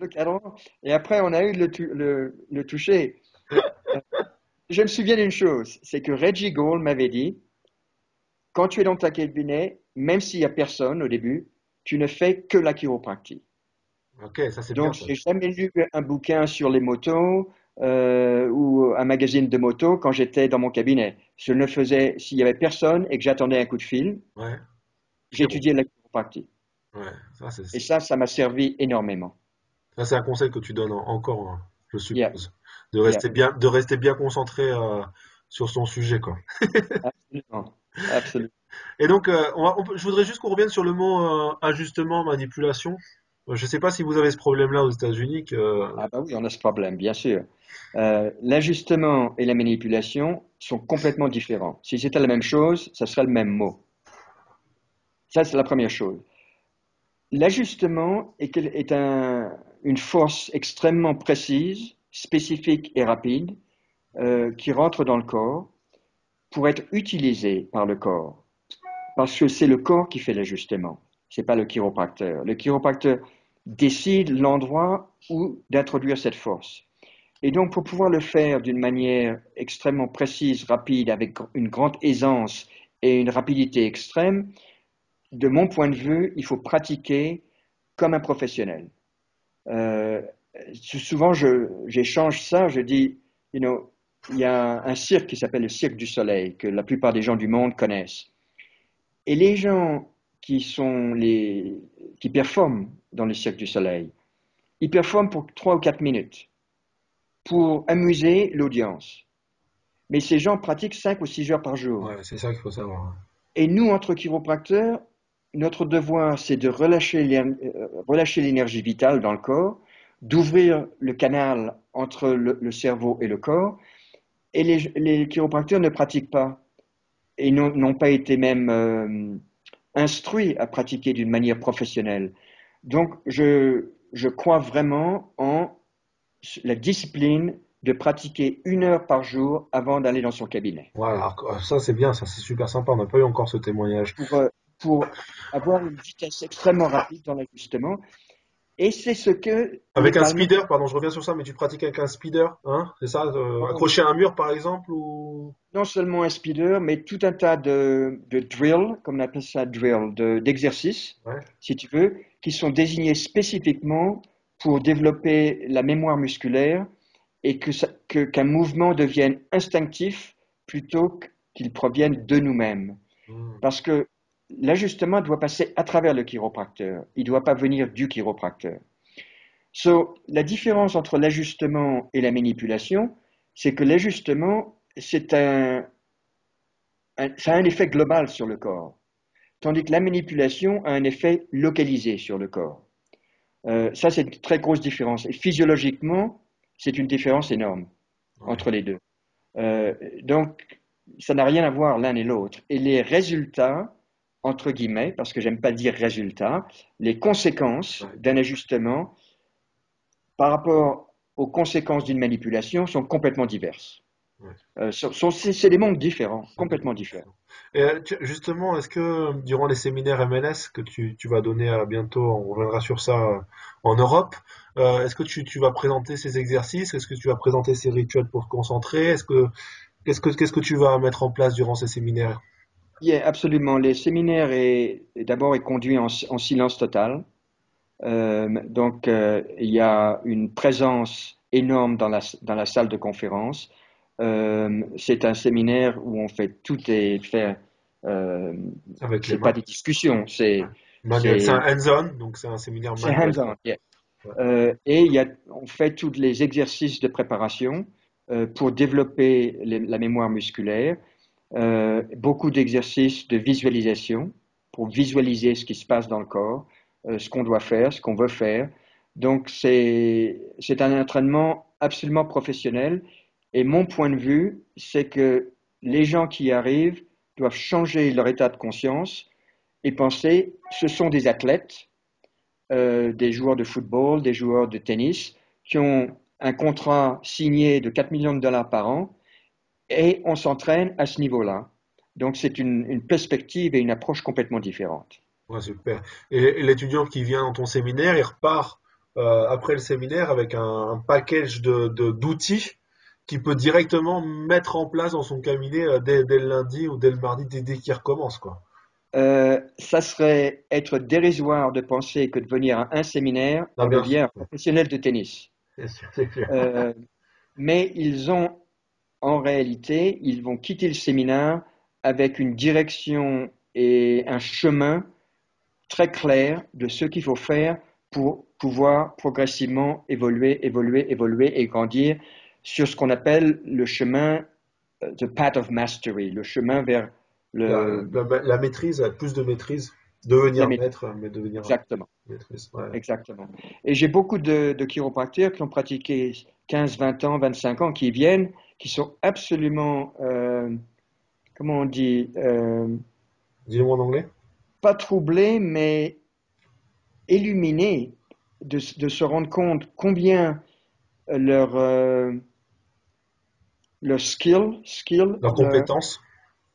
le cadran. Et après, on a eu le, le, le toucher. Euh, Je me souviens d'une chose, c'est que Reggie Gould m'avait dit, quand tu es dans ta cabinet, même s'il n'y a personne au début, tu ne fais que la chiropractie. Ok, ça c'est Donc, j'ai jamais lu un bouquin sur les motos euh, ou un magazine de moto quand j'étais dans mon cabinet. Je ne faisais, s'il y avait personne et que j'attendais un coup de fil, Ouais, j'étudiais la chiropractie. ouais, ça c'est Et ça, ça m'a servi énormément. ça, c'est un conseil que tu donnes en- encore, hein, je Yeah. suppose. De rester bien, de rester bien concentré euh, sur son sujet, quoi. (laughs) Absolument. Absolument. Et donc, euh, on va- on peut- je voudrais juste qu'on revienne sur le mot ajustement, manipulation. Euh, Je ne sais pas si vous avez ce problème-là aux États-Unis. que- Ah bah oui, on a ce problème, bien sûr. Euh, l'ajustement et la manipulation sont complètement différents. Si c'était la même chose, ça serait le même mot. Ça, c'est la première chose. L'ajustement est, une force extrêmement précise, spécifique et rapide euh, qui rentre dans le corps pour être utilisée par le corps. Parce que c'est le corps qui fait l'ajustement, c'est pas le chiropracteur. Le chiropracteur décide l'endroit où d'introduire cette force. Et donc, pour pouvoir le faire d'une manière extrêmement précise, rapide, avec une grande aisance et une rapidité extrême, de mon point de vue, il faut pratiquer comme un professionnel. Euh, souvent, j'échange ça, je dis, you know, il y a un cirque qui s'appelle le Cirque du Soleil, que la plupart des gens du monde connaissent. Et les gens qui sont les, qui performent dans le Cirque du Soleil, ils performent pour trois ou quatre minutes, pour amuser l'audience. Mais ces gens pratiquent cinq ou six heures par jour. Ouais, c'est ça qu'il faut savoir. Et nous, entre chiropracteurs, notre devoir, c'est de relâcher euh, relâcher l'énergie vitale dans le corps, d'ouvrir le canal entre le, le cerveau et le corps. Et les, les chiropracteurs ne pratiquent pas et n'ont n'ont pas été même euh, instruits à pratiquer d'une manière professionnelle. Donc, je, je crois vraiment en la discipline de pratiquer une heure par jour avant d'aller dans son cabinet. Voilà, euh, ça c'est bien, ça c'est super sympa. On n'a pas eu encore ce témoignage. pour, pour avoir une vitesse extrêmement rapide dans l'ajustement. Et c'est ce que Avec un speeder, pardon, je reviens sur ça, mais tu pratiques avec un speeder, hein? C'est ça, euh, accroché à un mur par exemple ou? Non seulement un speeder, mais tout un tas de, de drills, comme on appelle ça drill, de- d'exercices, Ouais. si tu veux, qui sont désignés spécifiquement pour développer la mémoire musculaire et que- qu'un mouvement devienne instinctif plutôt qu'il provienne de nous-mêmes. Hmm. Parce que l'ajustement doit passer à travers le chiropracteur. Il ne doit pas venir du chiropracteur. So, la différence entre l'ajustement et la manipulation, c'est que l'ajustement, c'est un, un- ça a un effet global sur le corps, tandis que la manipulation a un effet localisé sur le corps. Euh, ça, c'est une très grosse différence. Et physiologiquement, c'est une différence énorme Ouais. entre les deux. donc, ça n'a rien à voir l'un et l'autre. Et les résultats, entre guillemets, parce que j'aime pas dire résultats, les conséquences d'un ajustement par rapport aux conséquences d'une manipulation sont complètement diverses. Euh, c'est des mondes différents, complètement différents. Et euh, justement, est-ce que durant les séminaires MLS que tu, vas donner à bientôt, on reviendra sur ça euh, en Europe, est-ce que tu, vas présenter ces exercices? Est-ce que tu vas présenter ces rituels pour te concentrer? Est-ce que qu'est-ce que qu'est-ce que tu vas mettre en place durant ces séminaires? Oui, absolument. Les séminaires est d'abord est conduit en, silence total. donc il y a une présence énorme dans la, dans la salle de conférence. Euh, c'est un séminaire où on fait tout et fait. Euh, c'est pas des discussions, c'est. C'est un hands-on, donc c'est un séminaire C'est hands-on, euh, et il y a, on fait tous les exercices de préparation euh, pour développer la mémoire musculaire, euh, beaucoup d'exercices de visualisation pour visualiser ce qui se passe dans le corps, euh, ce qu'on doit faire, ce qu'on veut faire. Donc c'est un entraînement absolument professionnel et mon point de vue, c'est que les gens qui y arrivent doivent changer leur état de conscience et penser, ce sont des athlètes, euh, des joueurs de football, des joueurs de tennis, qui ont un contrat signé de 4 millions de dollars par an, et on s'entraîne à ce niveau-là. Donc c'est une, perspective et une approche complètement différente. Ouais, super. Et, l'étudiant qui vient dans ton séminaire, il repart euh, après le séminaire avec un, package d'outils qui peut directement mettre en place dans son cabinet euh, dès, le lundi ou dès le mardi, dès, qu'il recommence, quoi. Euh, ça serait être dérisoire de penser que de venir à un séminaire, on devient professionnel de tennis. Clair. Euh, (laughs) mais ils ont, en réalité, ils vont quitter le séminaire avec une direction et un chemin très clair de ce qu'il faut faire pour pouvoir progressivement évoluer, évoluer, évoluer et grandir sur ce qu'on appelle le chemin, euh, the path of mastery, le chemin vers le... La, maîtrise, plus de maîtrise, devenir maître, mais devenir Exactement. maîtrise. Exactement. Et j'ai beaucoup de, de chiropracteurs qui ont pratiqué 15, 20 ans, 25 ans, qui viennent, qui sont absolument, euh, comment on dit euh, Dis-le-moi en anglais. Pas troublés, mais illuminés de, de, se rendre compte combien leur, euh, leur skill, skill leur compétence,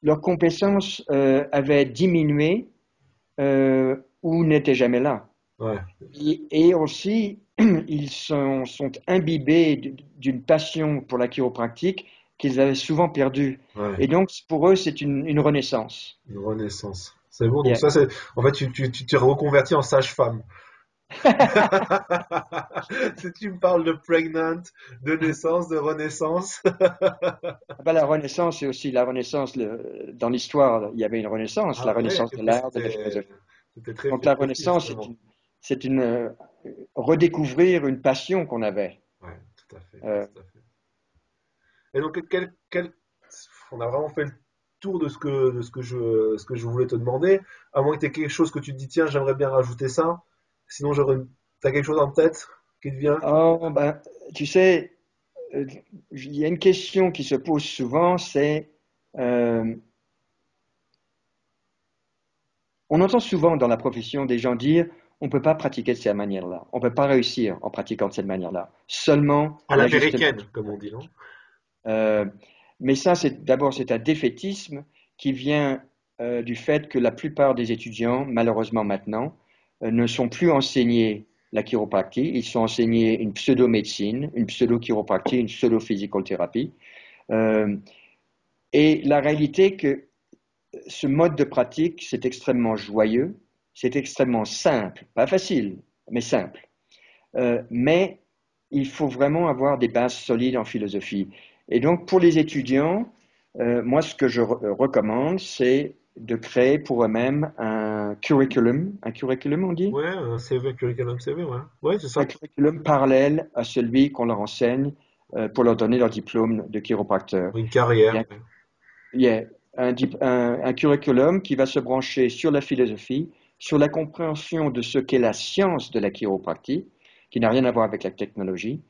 leur, compétence euh, avait diminué euh, ou n'était jamais là. Et, aussi, (clears throat) ils sont, sont imbibés d'une passion pour la chiropractique qu'ils avaient souvent perdue. Et donc, pour eux, c'est une, une, renaissance. Une renaissance. C'est bon. Donc, ça, c'est, en fait, tu, tu, tu t'es reconverti en sage-femme. (laughs) si tu me parles de pregnant, de naissance, de renaissance. Ah ben, la renaissance, c'est aussi la renaissance. dans l'histoire, il y avait une renaissance, ah la renaissance de l'art, de la philosophie. Donc la renaissance, c'est une, redécouvrir une passion qu'on avait. Oui, tout à fait. Euh. Et donc, quel, quel, on a vraiment fait le tour de ce que, de ce que, je, ce que je voulais te demander. À moins que tu aies quelque chose que tu te dis, tiens, j'aimerais bien rajouter ça. Sinon, j'aurais. T'as quelque chose en tête qui te vient? Oh, ben, Tu sais, euh, il y a une question qui se pose souvent, c'est. Euh, on entend souvent dans la profession des gens dire on ne peut pas pratiquer de cette manière-là, on ne peut pas réussir en pratiquant de cette manière-là. Seulement. À l'américaine, comme on dit, non? Euh, Mais ça, c'est d'abord, c'est un défaitisme qui vient du fait que la plupart des étudiants, malheureusement maintenant, euh, ne sont plus enseignés la chiropractie, ils sont enseignés une pseudo-médecine, une pseudo-chiropractie, une pseudo-physicothérapie. Euh, et la réalité que ce mode de pratique, c'est extrêmement joyeux, c'est extrêmement simple, pas facile, mais simple. Euh, mais il faut vraiment avoir des bases solides en philosophie. Et donc, pour les étudiants, moi, ce que je recommande, c'est de créer pour eux-mêmes un curriculum, un curriculum on dit? Oui, un CV, curriculum CV, ouais. ouais c'est ça. Un curriculum parallèle à celui qu'on leur enseigne euh, pour leur donner leur diplôme de chiropracteur. Une carrière. Il y a, un, un, curriculum qui va se brancher sur la philosophie, sur la compréhension de ce qu'est la science de la chiropractie, qui n'a rien à voir avec la technologie,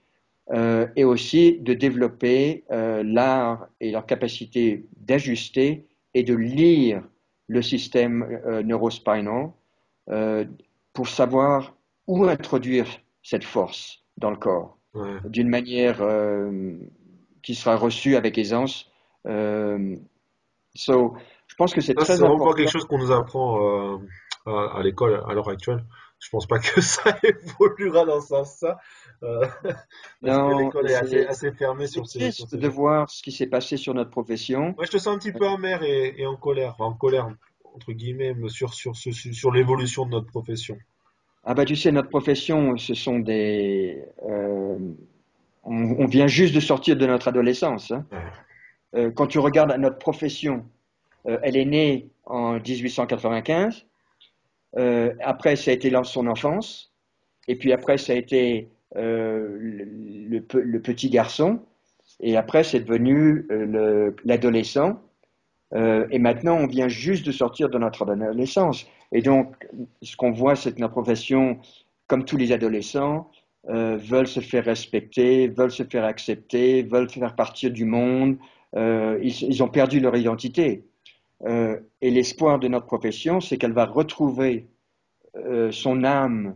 euh, et aussi de développer euh, l'art et leur capacité d'ajuster et de lire le système euh, neurospinal euh, pour savoir où introduire cette force dans le corps Ouais. d'une manière qui sera reçue avec aisance. So, je pense que c'est très c'est vraiment pas important. quelque chose qu'on nous apprend à, à l'école à l'heure actuelle. Je pense pas que (laughs) ça évoluera dans ce sens-là. Euh, (laughs) parce que Non, l'école est assez, c'est assez fermée c'est sur ces, sur triste de voir ce qui s'est passé sur notre profession. Moi, je te sens un petit peu amer et, et en colère, enfin en colère, entre guillemets, sur, sur, ce- sur, sur l'évolution de notre profession. Ah bah tu sais, notre profession, ce sont des... euh, on, on vient juste de sortir de notre adolescence. hein. Ouais. Euh, quand tu regardes notre profession, euh, elle est née en 1895. Euh, après, ça a été son enfance. Et puis après, ça a été euh, le, le pe- le petit garçon. Et après, c'est devenu euh, le- l'adolescent. Et maintenant, on vient juste de sortir de notre adolescence. Et donc, ce qu'on voit, c'est que notre profession, comme tous les adolescents, veulent se faire respecter, veulent se faire accepter, veulent faire partir du monde. Ils ont perdu leur identité. Euh, et l'espoir de notre profession, c'est qu'elle va retrouver euh, son âme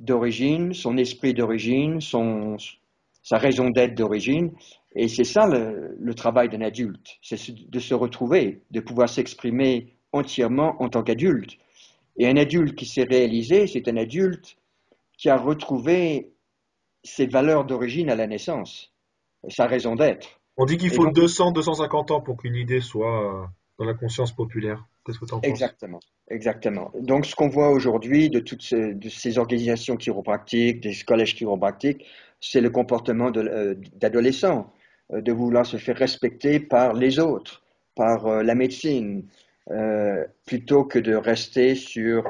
d'origine, son esprit d'origine, son, sa raison d'être d'origine. Et c'est ça le, le travail d'un adulte, c'est de se retrouver, de pouvoir s'exprimer entièrement en tant qu'adulte. Et un adulte qui s'est réalisé, c'est un adulte qui a retrouvé ses valeurs d'origine à la naissance, sa raison d'être. On dit qu'il faut donc, 200, 250 ans pour qu'une idée soit dans la conscience populaire. Qu'est-ce que tu en penses? Exactement, exactement. Donc, ce qu'on voit aujourd'hui de toutes ces, de ces organisations chiropractiques, des collèges chiropractiques, c'est le comportement de, euh, d'adolescents, euh, de vouloir se faire respecter par les autres, par euh, la médecine, euh, plutôt que de rester sur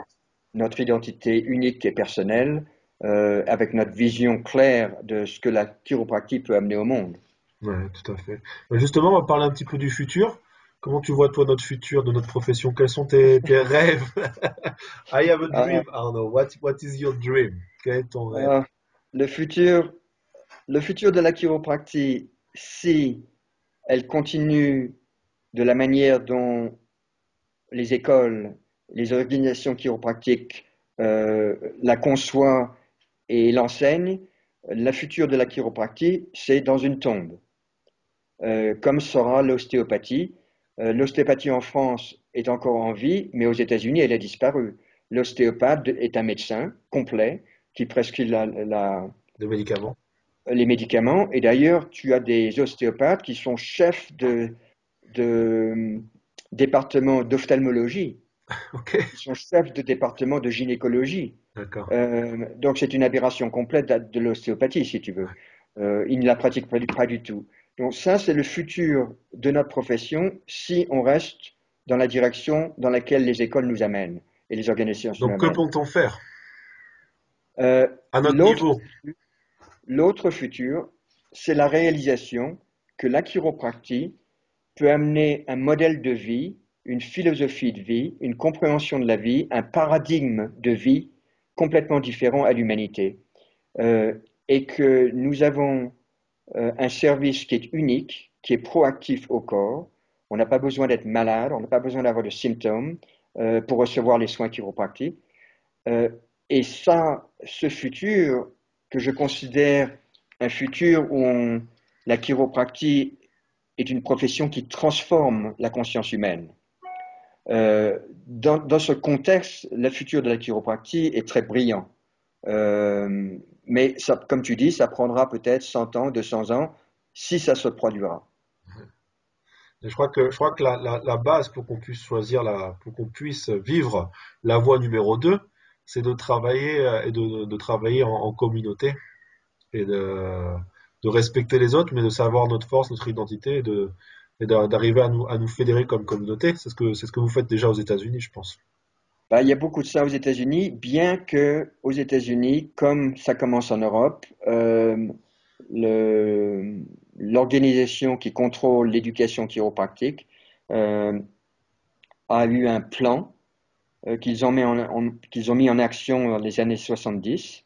notre identité unique et personnelle, avec notre vision claire de ce que la chiropractie peut amener au monde. Ouais, tout à fait. Justement, on va parler un petit peu du futur. Comment tu vois, toi, notre futur, de notre profession? Quels sont tes, tes (laughs) rêves? (laughs) I have a Ah, dream, Arnaud. What, what is your dream? Quel est ton rêve? Euh, le futur, le futur de la chiropractie, si elle continue de la manière dont les écoles, les organisations chiropratiques euh, la conçoivent et l'enseignent, le futur de la chiropractie, c'est dans une tombe, Euh, comme sera l'ostéopathie. Euh, l'ostéopathie en France est encore en vie, mais aux États-Unis, elle a disparu. L'ostéopathe est un médecin complet qui prescrit la, la, De médicaments? les médicaments. Et d'ailleurs, tu as des ostéopathes qui sont chefs de, de département d'ophtalmologie, (laughs) Ok, qui sont chefs de département de gynécologie. Euh, donc c'est une aberration complète de, de l'ostéopathie, si tu veux. Euh, ils ne la pratiquent pas du, pas du tout. Donc ça, c'est le futur de notre profession si on reste dans la direction dans laquelle les écoles nous amènent et les organisations Donc, que peut-on faire? Euh, À notre l'autre niveau? L'autre futur, c'est la réalisation que la chiropractie peut amener un modèle de vie, une philosophie de vie, une compréhension de la vie, un paradigme de vie complètement différent à l'humanité. Euh, et que nous avons euh, un service qui est unique, qui est proactif au corps. On n'a pas besoin d'être malade, on n'a pas besoin d'avoir de symptômes euh, pour recevoir les soins chiropratiques. Euh, et ça, ce futur, que je considère un futur où la chiropractie est une profession qui transforme la conscience humaine. Dans, ce contexte, le futur de la chiropractie est très brillant. Mais comme tu dis, ça prendra peut-être 100 ans, 200 ans, si ça se produira. Je crois que, je crois que la, base pour qu'on puisse choisir la, pour qu'on puisse vivre la voie numéro 2, c'est de travailler euh, et de, travailler en, communauté et de, respecter les autres, mais de savoir notre force, notre identité et d'arriver à nous, fédérer comme communauté. C'est ce que, c'est ce que vous faites déjà aux États-Unis, je pense. Bah, il y a beaucoup de ça aux États-Unis, bien que aux États-Unis, comme ça commence en Europe, euh, l'organisation qui contrôle l'éducation chiropractique euh, a eu un plan euh, qu'ils ont ont mis en action dans les années 70,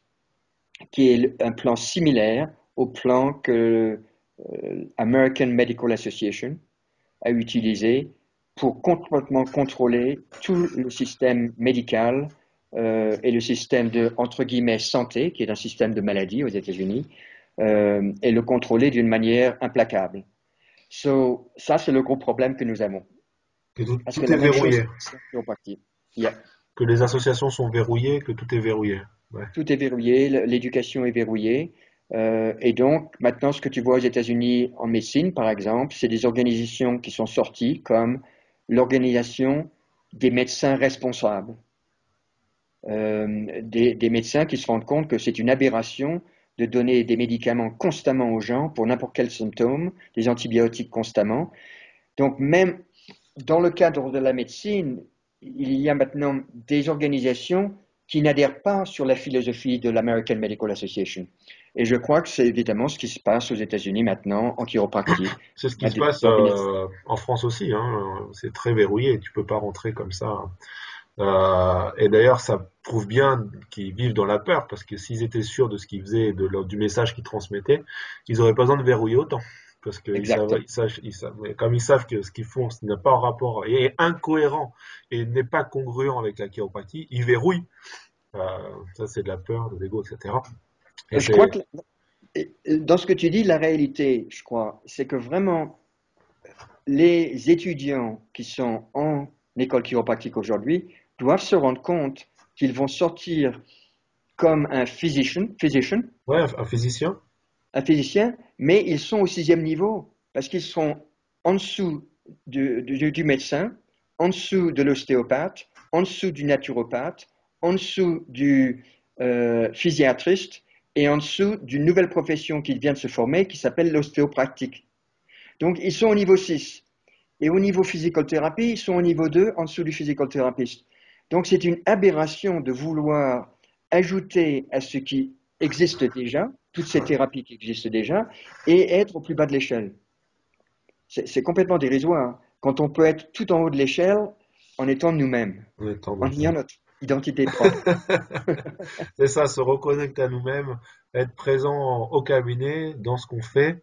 qui est un plan similaire au plan que l'American Medical Association a utilisé pour complètement contrôler tout le système médical euh, et le système de, entre guillemets, santé, qui est un système de maladie aux États-Unis, euh, et le contrôler d'une manière implacable. So, ça, c'est le gros problème que nous avons. Que tout, est verrouillé. Que les associations sont verrouillées, que tout est verrouillé. Tout est verrouillé, l'éducation est verrouillée. Euh, et donc, maintenant, ce que tu vois aux États-Unis en médecine, par exemple, c'est des organisations qui sont sorties comme l'organisation des médecins responsables. Euh, des, des, médecins qui se rendent compte que c'est une aberration de donner des médicaments constamment aux gens pour n'importe quel symptôme, des antibiotiques constamment. Donc même dans le cadre de la médecine, il y a maintenant des organisations qui n'adhèrent pas sur la philosophie de l'American Medical Association. Et je crois que c'est évidemment ce qui se passe aux États-Unis maintenant en chiropractie. (coughs) C'est ce qui se passe euh, en France aussi. Hein. C'est très verrouillé. Tu peux pas rentrer comme ça. Euh, et d'ailleurs, ça prouve bien qu'ils vivent dans la peur, parce que s'ils étaient sûrs de ce qu'ils faisaient, de, du message qu'ils transmettaient, ils n'auraient pas besoin de verrouiller autant. Parce que ils savent, comme ils savent que ce qu'ils font n'a pas un rapport, est incohérent et n'est pas congruent avec la chiropratie, ils verrouillent. Euh, ça, c'est de la peur, de l'ego, etc. je crois que dans ce que tu dis, la réalité, je crois, c'est que vraiment, les étudiants qui sont en école chiropractique aujourd'hui doivent se rendre compte qu'ils vont sortir comme un physician, physician. Ouais, un physicien. Un physicien, mais ils sont au sixième niveau parce qu'ils sont en dessous du, du, médecin, en dessous de l'ostéopathe, en dessous du naturopathe, en dessous du euh, physiatriste et en dessous d'une nouvelle profession qui vient de se former qui s'appelle l'ostéopractique. Donc ils sont au niveau 6. Et au niveau physicothérapie, ils sont au niveau 2, en dessous du physicothérapeute. Donc c'est une aberration de vouloir ajouter à ce qui existe déjà, toutes ces thérapies qui existent déjà, et être au plus bas de l'échelle. C'est complètement dérisoire quand on peut être tout en haut de l'échelle en étant nous-mêmes, en ayant notre identité propre. (laughs) c'est ça, se reconnecter à nous-mêmes, être présent au cabinet, dans ce qu'on fait,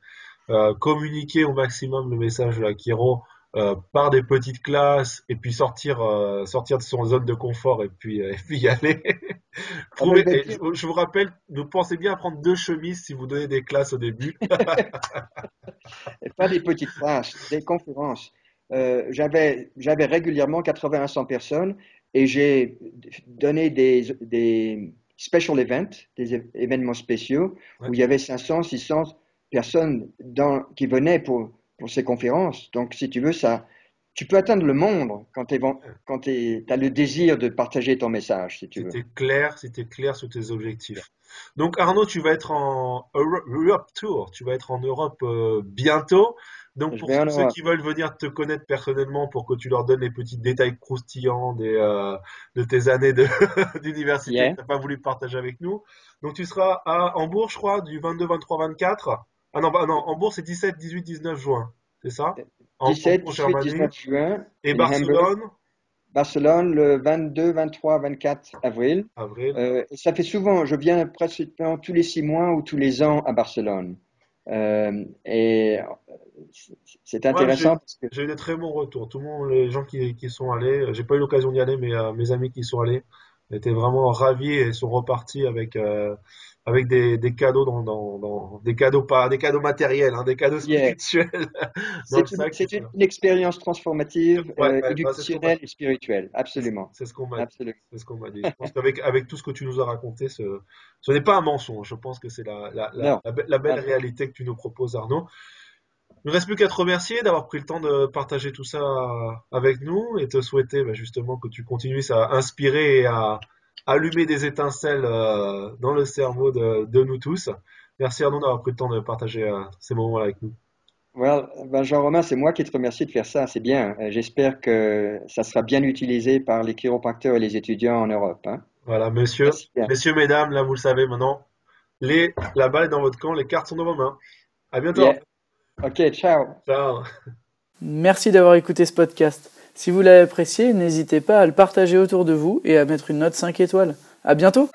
euh, communiquer au maximum le message de la Kiro euh, par des petites classes et puis sortir euh, sortir de son zone de confort et puis (laughs) et puis y aller. je vous rappelle, ne pensez bien à prendre deux chemises si vous donnez des classes au début. et (laughs) pas des petites classes, des conférences. j'avais j'avais régulièrement 80 à 100 personnes et j'ai donné des, des special events, des événements spéciaux où il y avait 500, 600 personnes dans, qui venaient pour pour ces conférences. Donc, si tu veux, ça, tu peux atteindre le monde quand tu as le désir de partager ton message, si tu veux. C'était clair, c'était clair sur tes objectifs. Donc, Arnaud, tu vas être en Europe Tour, tu vas être en Europe euh, bientôt. Donc, pour ceux qui veulent venir te connaître personnellement, pour que tu leur donnes les petits détails croustillants des, euh, de tes années (laughs) d'université que tu n'as pas voulu partager avec nous. Donc, tu seras à Hambourg, je crois, du 22, 23, 24. Ah non, bah, non bourse, c'est 17, 18, 19 juin. C'est ça? 17, 18, 19 juin. Et Barcelone? Barcelone le 22, 23, 24 avril. Avril. Euh, ça fait souvent, je viens presque tous les six mois ou tous les ans à Barcelone. Euh, et c'est intéressant. J'ai eu des très bons retours. Tout le monde, les gens qui, qui sont allés, j'ai pas eu l'occasion d'y aller, mais euh, mes amis qui sont allés étaient vraiment ravis et sont repartis avec avec des, des cadeaux dans, dans, dans, des cadeaux pas des cadeaux matériels hein, des cadeaux spirituels. (laughs) C'est une, une, expérience transformative euh, bah, éducationnelle et spirituelle. Absolument. C'est ce qu'on m'a dit. C'est ce qu'on m'a dit. Je pense qu'avec avec tout ce que tu nous as raconté ce, ce n'est pas un mensonge. Je pense que c'est la la, la, la, belle réalité que tu nous proposes Arnaud il ne reste plus qu'à te remercier d'avoir pris le temps de partager tout ça avec nous et te souhaiter bah, justement que tu continues à inspirer et à, allumer des étincelles euh, dans le cerveau de, nous tous. Merci Arnaud d'avoir pris le temps de partager euh, ces moments-là avec nous. Well, ben Jean-Romain, c'est moi qui te remercie de faire ça, c'est bien. Euh, j'espère que ça sera bien utilisé par les chiropracteurs et les étudiants en Europe. Hein. Voilà, monsieur, messieurs, mesdames, là vous le savez maintenant, les, la balle est dans votre camp, les cartes sont dans vos mains. À bientôt. Ok, ciao. Ciao. Merci d'avoir écouté ce podcast. Si vous l'avez apprécié, n'hésitez pas à le partager autour de vous et à mettre une note 5 étoiles. À bientôt!